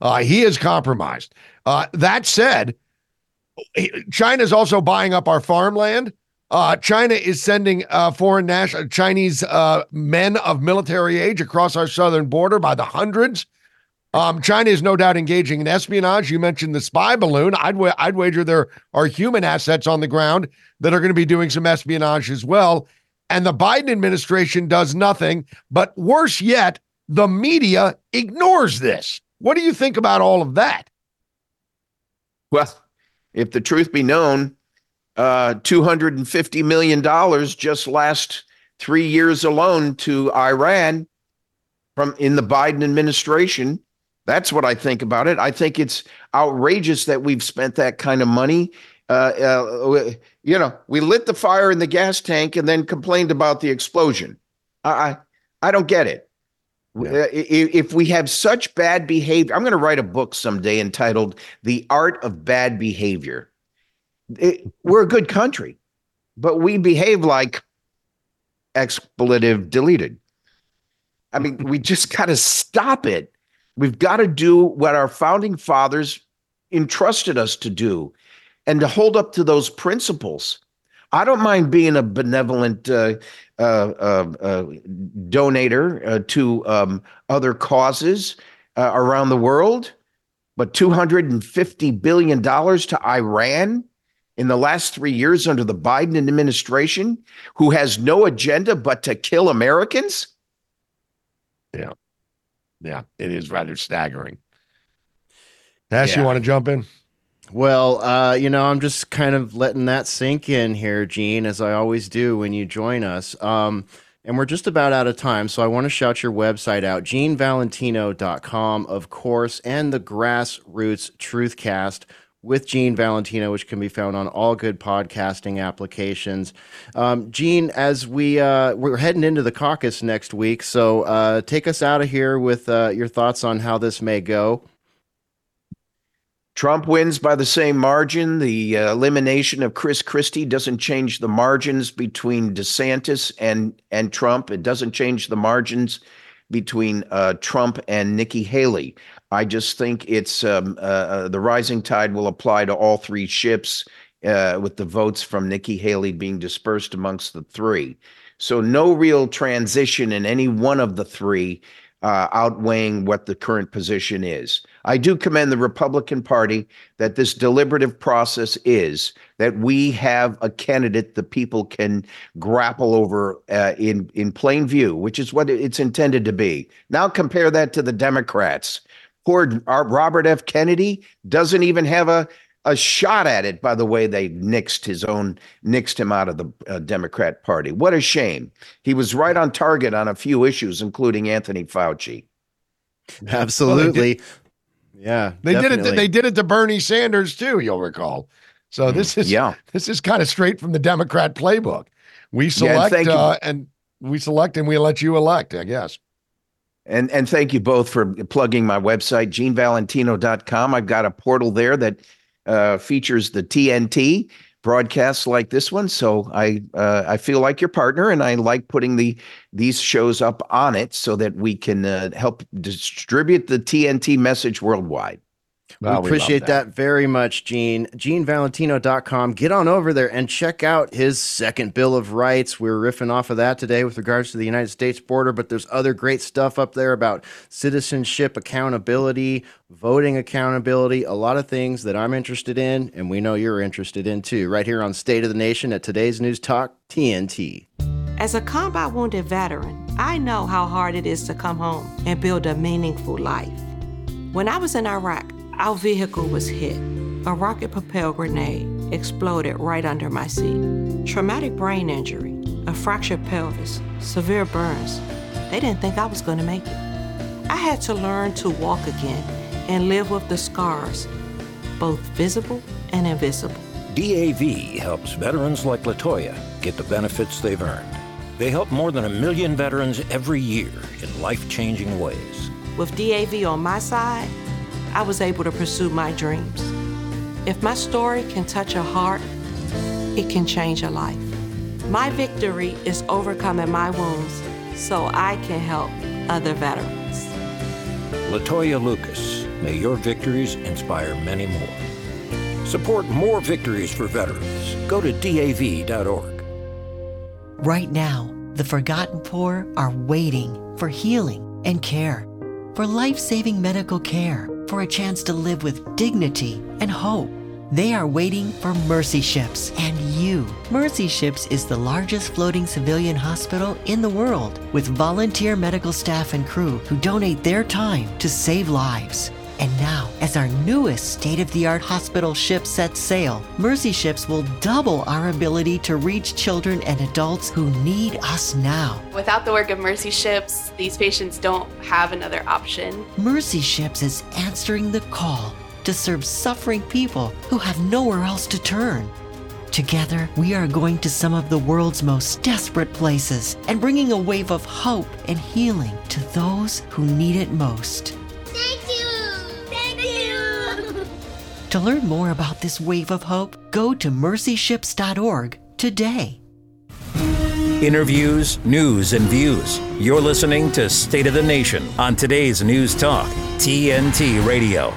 Uh, he is compromised. Uh, that said, China is also buying up our farmland. Uh, China is sending uh, foreign national Chinese uh, men of military age across our southern border by the hundreds. Um, China is no doubt engaging in espionage. You mentioned the spy balloon. I'd wa- I'd wager there are human assets on the ground that are going to be doing some espionage as well. And the Biden administration does nothing. But worse yet, the media ignores this. What do you think about all of that? Well, if the truth be known, uh, $250 million just last three years alone to Iran from in the Biden administration. That's what I think about it. I think it's outrageous that we've spent that kind of money. Uh, uh, you know, we lit the fire in the gas tank and then complained about the explosion. I, I don't get it. Yeah. If we have such bad behavior, I'm going to write a book someday entitled "The Art of Bad Behavior." It, we're a good country, but we behave like expletive deleted. I mean, we just [LAUGHS] got to stop it. We've got to do what our founding fathers entrusted us to do and to hold up to those principles. I don't mind being a benevolent uh, uh, uh, uh donator uh, to um, other causes uh, around the world, but $250 billion to Iran in the last three years under the Biden administration who has no agenda but to kill Americans? Yeah. Yeah, it is rather staggering. Ash, yeah. you want to jump in? Well, uh, you know, I'm just kind of letting that sink in here, Gene, as I always do when you join us. Um, and we're just about out of time, so I want to shout your website out, genevalentino.com, of course, and the Grassroots Truthcast with Gene Valentino, which can be found on all good podcasting applications. Um, Gene, as we uh, we're heading into the caucus next week, so uh, take us out of here with uh, your thoughts on how this may go. Trump wins by the same margin. The uh, elimination of Chris Christie doesn't change the margins between DeSantis and and Trump. It doesn't change the margins between uh, Trump and Nikki Haley. I just think it's um, uh, uh, the rising tide will apply to all three ships, uh, with the votes from Nikki Haley being dispersed amongst the three. So no real transition in any one of the three uh, outweighing what the current position is. I do commend the Republican Party that this deliberative process is that we have a candidate the people can grapple over uh, in in plain view, which is what it's intended to be. Now compare that to the Democrats. Poor Robert F. Kennedy doesn't even have a a shot at it by the way they nixed his own nixed him out of the uh, democrat party. What a shame. He was right on target on a few issues including anthony fauci. Absolutely. Well, yeah they definitely. did it they did it to bernie sanders too you'll recall. So mm, this is yeah. this is kind of straight from the democrat playbook. We select yeah, uh, and we select and we let you elect i guess and and thank you both for plugging my website genevalentino.com i've got a portal there that uh, features the TNT broadcasts like this one. So I uh, I feel like your partner, and I like putting the these shows up on it so that we can uh, help distribute the TNT message worldwide. Well, we appreciate that. that. very much, Gene. GeneValentino.com. Get on over there and check out his second Bill of Rights. We are riffing off of that today with regards to the United States border, but there's other great stuff up there about citizenship accountability, voting accountability, a lot of things that I'm interested in, and we know you're interested in too, right here on State of the Nation at today's News Talk TNT. As a combat wounded veteran, I know how hard it is to come home and build a meaningful life. When I was in Iraq, our vehicle was hit. A rocket propelled grenade exploded right under my seat. Traumatic brain injury, a fractured pelvis, severe burns. They didn't think I was going to make it. I had to learn to walk again and live with the scars, both visible and invisible. DAV helps veterans like Latoya get the benefits they've earned. They help more than a million veterans every year in life changing ways. With DAV on my side, I was able to pursue my dreams. If my story can touch a heart, it can change a life. My victory is overcoming my wounds so I can help other veterans. Latoya Lucas, may your victories inspire many more. Support more victories for veterans. Go to DAV.org. Right now, the forgotten poor are waiting for healing and care, for life saving medical care for a chance to live with dignity and hope. They are waiting for Mercy Ships and you. Mercy Ships is the largest floating civilian hospital in the world with volunteer medical staff and crew who donate their time to save lives. And now, as our newest state of the art hospital ship sets sail, Mercy Ships will double our ability to reach children and adults who need us now. Without the work of Mercy Ships, these patients don't have another option. Mercy Ships is answering the call to serve suffering people who have nowhere else to turn. Together, we are going to some of the world's most desperate places and bringing a wave of hope and healing to those who need it most. To learn more about this wave of hope, go to mercyships.org today. Interviews, news, and views. You're listening to State of the Nation on today's News Talk, TNT Radio.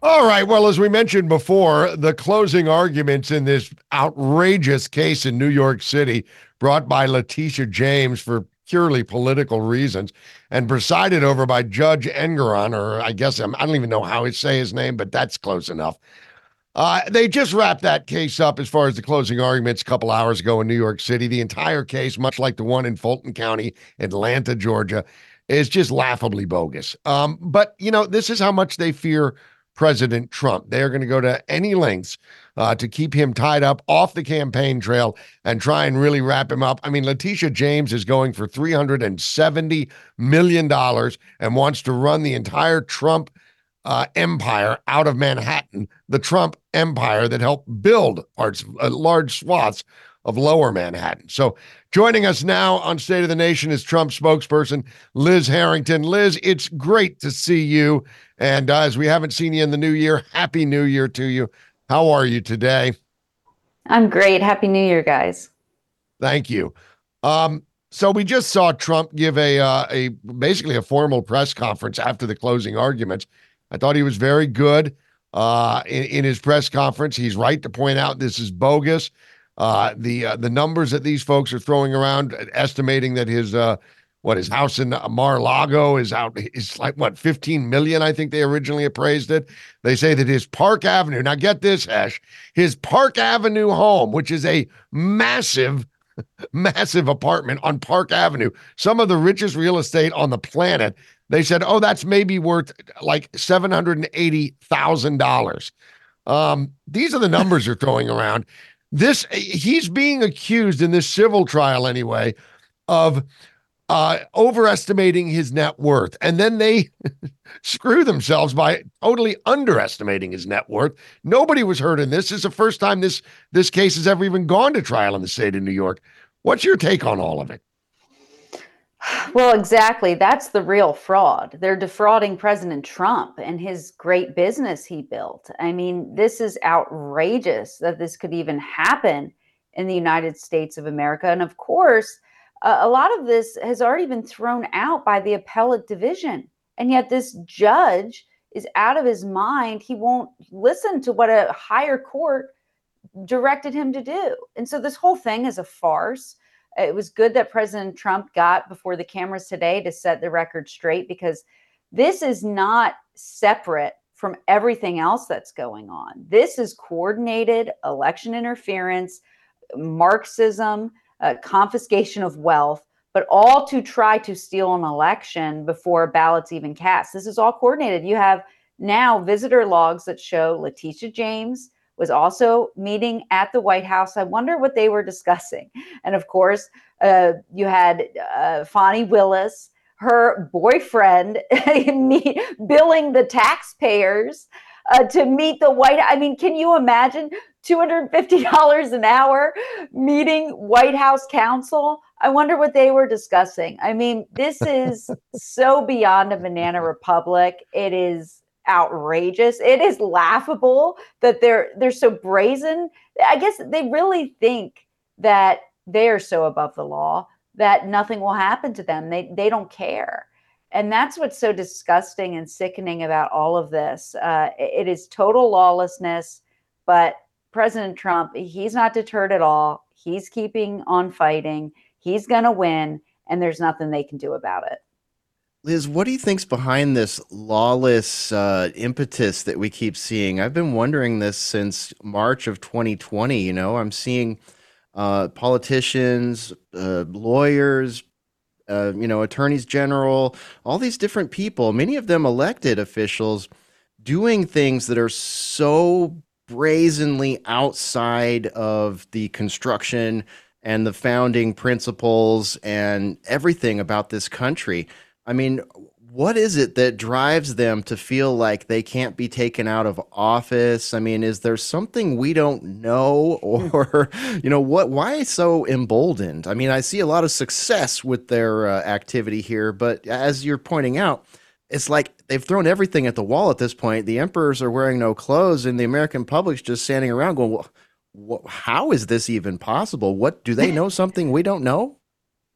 All right. Well, as we mentioned before, the closing arguments in this outrageous case in New York City brought by Letitia James for purely political reasons and presided over by Judge Engoron, or I guess I'm, I don't even know how to say his name, but that's close enough. Uh, they just wrapped that case up as far as the closing arguments a couple hours ago in New York City. The entire case, much like the one in Fulton County, Atlanta, Georgia, is just laughably bogus. Um, but, you know, this is how much they fear President Trump. They are going to go to any lengths uh, to keep him tied up off the campaign trail and try and really wrap him up. I mean, Letitia James is going for $370 million and wants to run the entire Trump uh, empire out of Manhattan, the Trump empire that helped build parts, uh, large swaths of lower Manhattan. So joining us now on State of the Nation is Trump spokesperson Liz Harrington. Liz, it's great to see you. And uh, as we haven't seen you in the new year, Happy New Year to you. How are you today? I'm great. Happy New Year, guys. Thank you. Um, so we just saw Trump give a uh, a basically a formal press conference after the closing arguments. I thought he was very good uh, in, in his press conference. He's right to point out this is bogus. Uh, the uh, the numbers that these folks are throwing around, estimating that his uh, what his house in Mar-a-Lago is out is like what 15 million I think they originally appraised it. They say that his Park Avenue. Now get this, Ash, his Park Avenue home, which is a massive [LAUGHS] massive apartment on Park Avenue, some of the richest real estate on the planet. They said, "Oh, that's maybe worth like $780,000." Um, these are the numbers they're throwing around. This he's being accused in this civil trial anyway of uh, overestimating his net worth. And then they [LAUGHS] screw themselves by totally underestimating his net worth. Nobody was hurt in this. This is the first time this this case has ever even gone to trial in the state of New York. What's your take on all of it? Well, exactly. That's the real fraud. They're defrauding President Trump and his great business he built. I mean, this is outrageous that this could even happen in the United States of America. And of course, a lot of this has already been thrown out by the appellate division. And yet, this judge is out of his mind. He won't listen to what a higher court directed him to do. And so, this whole thing is a farce. It was good that President Trump got before the cameras today to set the record straight because this is not separate from everything else that's going on. This is coordinated election interference, Marxism, uh, confiscation of wealth, but all to try to steal an election before ballots even cast. This is all coordinated. You have now visitor logs that show Letitia James was also meeting at the White House. I wonder what they were discussing. [LAUGHS] And of course, uh, you had uh, Fani Willis, her boyfriend, [LAUGHS] billing the taxpayers uh, to meet the White. I mean, can you imagine two hundred fifty dollars an hour meeting White House counsel? I wonder what they were discussing. I mean, this is [LAUGHS] so beyond a banana republic. It is outrageous. It is laughable that they're they're so brazen. I guess they really think that they are so above the law that nothing will happen to them. They they don't care. And that's what's so disgusting and sickening about all of this. Uh, it is total lawlessness, but President Trump, he's not deterred at all. He's keeping on fighting. He's going to win, and there's nothing they can do about it. Liz, what do you think's behind this lawless uh, impetus that we keep seeing? I've been wondering this since March of 2020. You know, I'm seeing uh, politicians, uh, lawyers, uh, you know, attorneys general, all these different people, many of them elected officials, doing things that are so brazenly outside of the construction and the founding principles and everything about this country. I mean, what is it that drives them to feel like they can't be taken out of office? I mean, is there something we don't know [LAUGHS] or you know what why so emboldened? I mean, I see a lot of success with their uh, activity here, but as you're pointing out, it's like they've thrown everything at the wall at this point. The emperors are wearing no clothes and the American public's just standing around going, well, how is this even possible? What do they [LAUGHS] know something we don't know?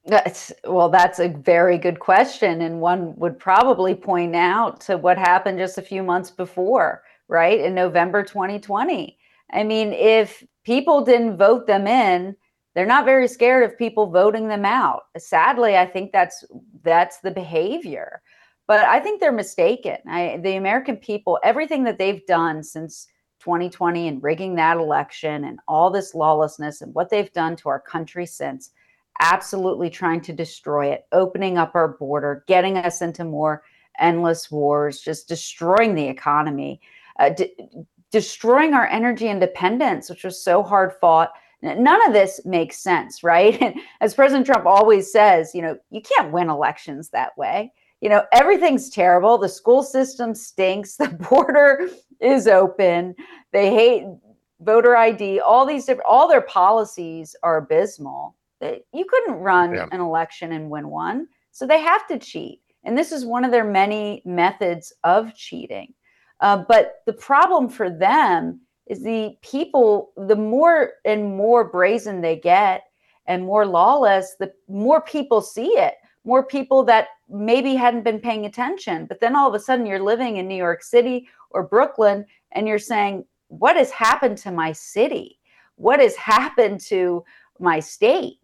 That's, well, that's a very good question. And one would probably point out to what happened just a few months before, right? In November 2020. I mean, if people didn't vote them in, they're not very scared of people voting them out. Sadly, I think that's that's the behavior. But I think they're mistaken. I, the American people, everything that they've done since 2020 and rigging that election and all this lawlessness and what they've done to our country since absolutely trying to destroy it, opening up our border, getting us into more endless wars, just destroying the economy, uh, de- destroying our energy independence, which was so hard fought. None of this makes sense, [LAUGHS] right? And as President Trump always says, you know, you can't win elections that way. You know, everything's terrible. The school system stinks. [LAUGHS] The border is open. They hate voter ID. All these different, all their policies are abysmal you couldn't run yeah. an election and win one. So they have to cheat. And this is one of their many methods of cheating. Uh, but the problem for them is the people, the more and more brazen they get and more lawless, the more people see it. More people that maybe hadn't been paying attention. But then all of a sudden you're living in New York City or Brooklyn and you're saying, What has happened to my city? What has happened to my state?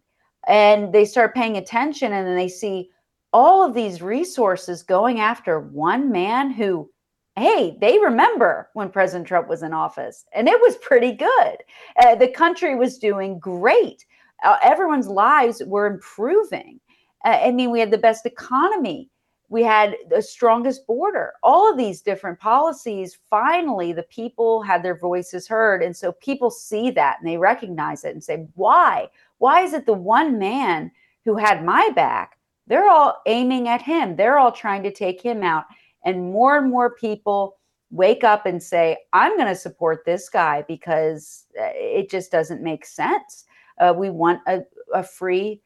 And they start paying attention and then they see all of these resources going after one man who hey they remember when president trump was in office and it was pretty good. Uh, the country was doing great. Uh, everyone's lives were improving. Uh, i mean we had the best economy we had the strongest border all of these different policies finally the people had their voices heard and so people see that and they recognize it and say why why is it the one man who had my back? They're all aiming at him. They're all trying to take him out. And more and more people wake up and say, I'm going to support this guy because uh, it just doesn't make sense. Uh, we want a, a free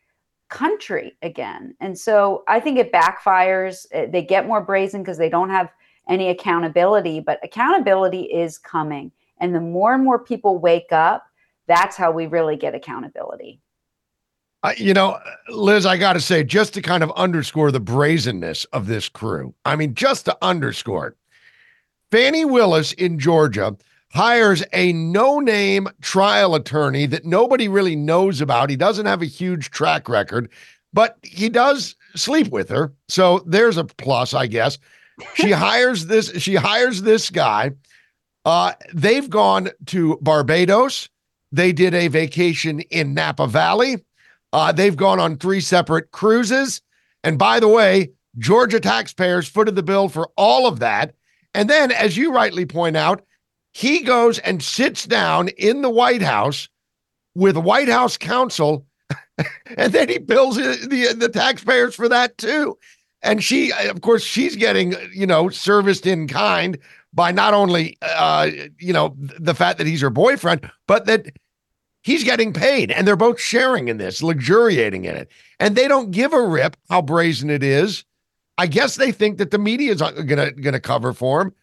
country again. And so I think it backfires. Uh, they get more brazen because they don't have any accountability, but accountability is coming. And the more and more people wake up, that's how we really get accountability. You know, Liz, I got to say, just to kind of underscore the brazenness of this crew, I mean, just to underscore it, Fani Willis in Georgia hires a no name trial attorney that nobody really knows about. He doesn't have a huge track record, but he does sleep with her. So there's a plus, I guess. She [LAUGHS] hires this, she hires this guy. Uh, they've gone to Barbados. They did a vacation in Napa Valley. Uh, they've gone on three separate cruises. And by the way, Georgia taxpayers footed the bill for all of that. And then, as you rightly point out, he goes and sits down in the White House with White House counsel, [LAUGHS] and then he bills the, the taxpayers for that too. And she, of course, she's getting, you know, serviced in kind by not only uh, you know the fact that he's her boyfriend, but that he's getting paid, and they're both sharing in this, luxuriating in it, and they don't give a rip how brazen it is. I guess they think that the media is gonna gonna cover for him,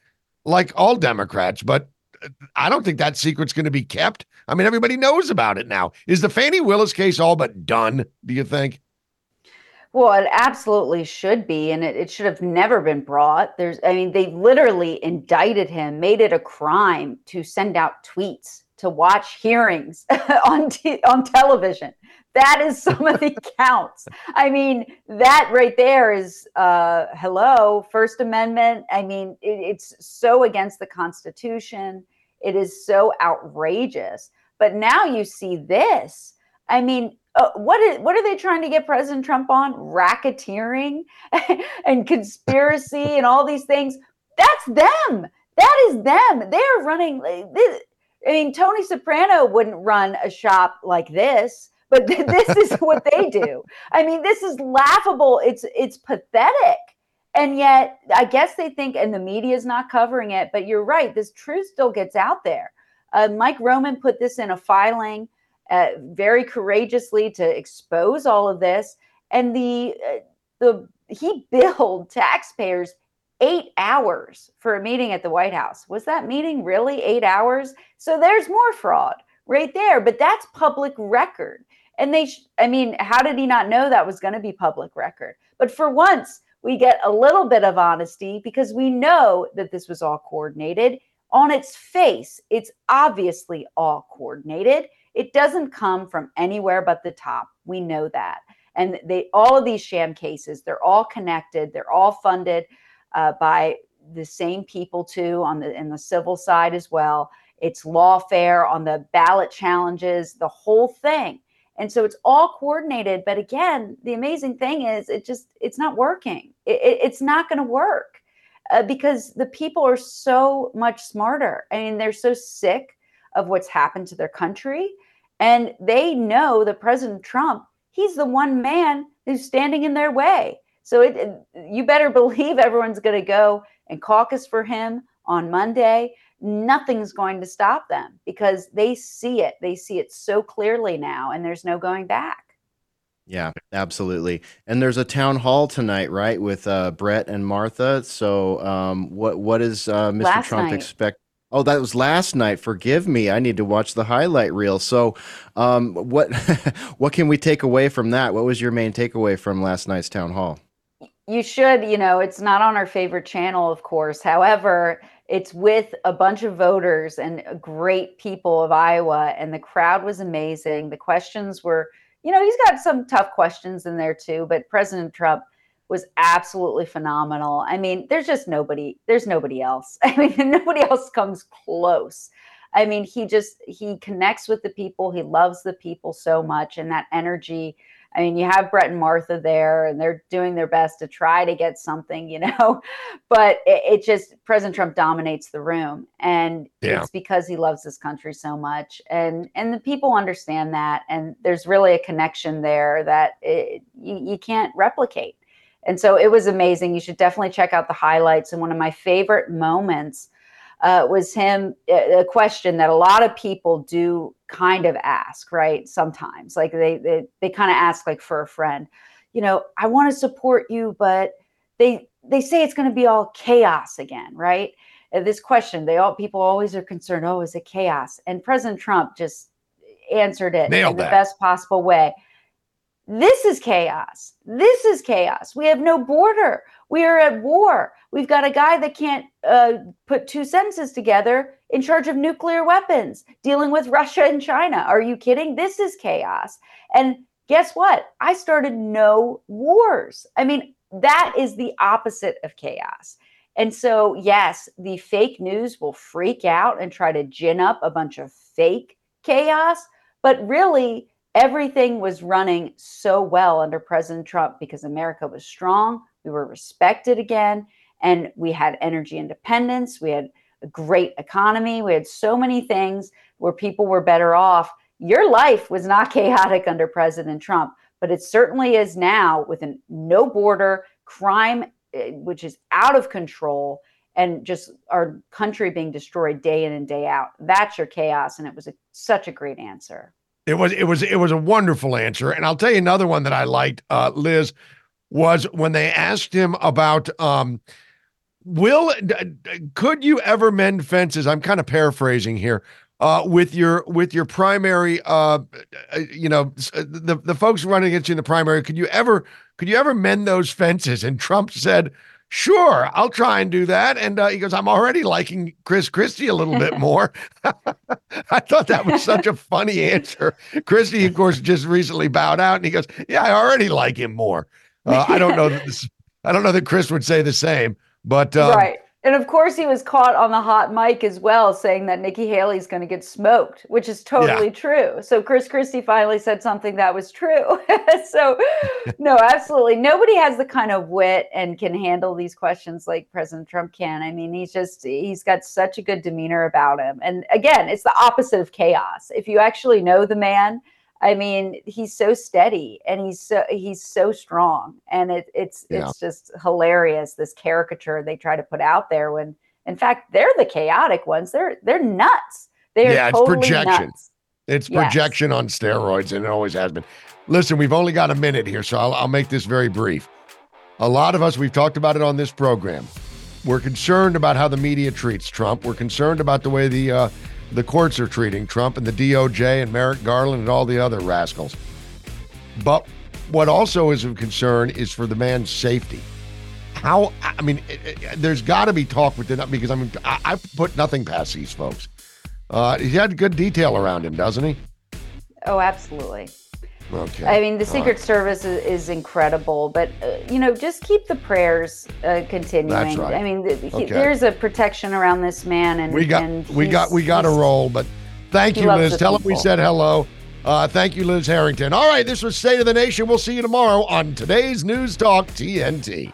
like all Democrats, but uh, I don't think that secret's going to be kept. I mean, everybody knows about it now. Is the Fani Willis case all but done? Do you think? Well, it absolutely should be, and it, it should have never been brought. There's, I mean, they literally indicted him, made it a crime to send out tweets, to watch hearings [LAUGHS] on t- on television. That is some of the [LAUGHS] counts. I mean, that right there is uh, hello, First Amendment. I mean, it, it's so against the Constitution. It is so outrageous. But now you see this. I mean, uh, what is what are they trying to get President Trump on? Racketeering [LAUGHS] and conspiracy and all these things. That's them. That is them. They're running. This, I mean, Tony Soprano wouldn't run a shop like this, but this is what they do. I mean, this is laughable. It's it's pathetic. And yet, I guess they think, and the media is not covering it. But you're right. This truth still gets out there. Uh, Mike Roman put this in a filing uh, very courageously to expose all of this, and the uh, the he [LAUGHS] billed taxpayers eight hours for a meeting at the White House. Was that meeting really eight hours? So there's more fraud right there, but that's public record. And they, sh- I mean, how did he not know that was going to be public record? But for once, we get a little bit of honesty because we know that this was all coordinated. On its face, it's obviously all coordinated. It doesn't come from anywhere but the top. We know that. And they all of these sham cases, they're all connected, they're all funded uh, by the same people too on the in the civil side as well. It's lawfare on the ballot challenges, the whole thing. And so it's all coordinated. But again, the amazing thing is it just it's not working. It, it, it's not going to work uh, because the people are so much smarter. I mean, they're so sick of what's happened to their country, and they know that President Trump he's the one man who's standing in their way. So it, you better [LAUGHS] believe everyone's going to go and caucus for him on Monday. Nothing's going to stop them because they see it. They see it so clearly now, and there's no going back. Yeah, absolutely. And there's a town hall tonight, right, with uh, Bret and Martha. So, um, what what is uh, Mr. Last Trump night. expect? Oh, that was last night. Forgive me. I need to watch the highlight reel. So, um, what [LAUGHS] what can we take away from that? What was your main takeaway from last night's town hall? You should, you know, it's not on our favorite channel, of course. However, it's with a bunch of voters and great people of Iowa, and the crowd was amazing. The questions were, you know, he's got some tough questions in there too, but President Trump was absolutely phenomenal. I mean, there's just nobody, there's nobody else. [LAUGHS] I mean, nobody else comes close. I mean, he just he connects with the people. He loves the people so much, and that energy. I mean, you have Bret and Martha there, and they're doing their best to try to get something, you know. [LAUGHS] But it, it just President Trump dominates the room, and Yeah. it's because he loves this country so much, and and the people understand that, and there's really a connection there that it, you you can't replicate. And so it was amazing. You should definitely check out the highlights. And one of my favorite moments uh, was him a a question that a lot of people do kind of ask, right? Sometimes, like they they, they kind of ask like for a friend, you know, I want to support you, but they they say it's going to be all chaos again, right? Uh, This question, they all people always are concerned. Oh, is it chaos? And President Trump just answered it Nailed in the that. best possible way. This is chaos. This is chaos. We have no border. We are at war. We've got a guy that can't uh, put two sentences together in charge of nuclear weapons, dealing with Russia and China. Are you kidding? This is chaos. And guess what? I started no wars. I mean, that is the opposite of chaos. And so, yes, the fake news will freak out and try to gin up a bunch of fake chaos. But really, everything was running so well under President Trump because America was strong. We were respected again. And we had energy independence. We had a great economy. We had so many things where people were better off. Your life was not [LAUGHS] chaotic under President Trump, but it certainly is now with an no border crime, eh, which is out of control and just our country being destroyed day in and day out. That's your chaos. And it was a, such a great answer. It was it was it was a wonderful answer, and I'll tell you another one that I liked, uh, Liz, was when they asked him about um, will could you ever mend fences? I'm kind of paraphrasing here. Uh, with your with your primary, uh, uh, you know, uh, the the folks running against you in the primary, could you ever could you ever mend those fences? And Trump said, "Sure, I'll try and do that." And uh, he goes, "I'm already liking Chris Christie a little bit [LAUGHS] more." [LAUGHS] I thought that was such a funny answer. Christie, of course, just recently bowed out, and he goes, "Yeah, I already like him more." Uh, I don't know that this, I don't know that Chris would say the same, but um, right. And of course, he was caught on the hot mic as well, saying that Nikki Haley's going to get smoked, which is totally yeah. true. So Chris Christie finally said something that was true. [LAUGHS] so, [LAUGHS] no, absolutely. Nobody has the kind of wit and can handle these questions like President Trump can. I mean, he's just, he's got such a good demeanor about him. And again, it's the opposite of chaos. If you actually know the man, I mean, he's so steady and he's so he's so strong, and it, it's yeah. it's just hilarious this caricature they try to put out there when in fact they're the chaotic ones. They're they're nuts. They're yeah, it's totally projection. Nuts. It's yes. projection on steroids, and it always has been. Listen, we've only got a minute here, so I'll, I'll make this very brief. A lot of us, we've talked about it on this program. We're concerned about how the media treats Trump. We're concerned about the way the uh, the courts are treating Trump and the DOJ and Merrick Garland and all the other rascals. But what also is of concern is for the man's safety. How, I mean, it, it, there's got to be talk within that because I mean, I, I, put nothing past these folks. Uh, he had good detail around him, doesn't he? Oh, absolutely. Okay. I mean, the Secret right. Service is, is, incredible, but uh, you know, just keep the prayers uh, continuing. That's right. I mean, he, okay. there's a protection around this man, and we got and we got we got a roll. But thank you, Liz. Tell people. him we said hello. Uh, thank you, Liz Harrington. All right, this was State of the Nation. We'll see you tomorrow on today's News Talk TNT.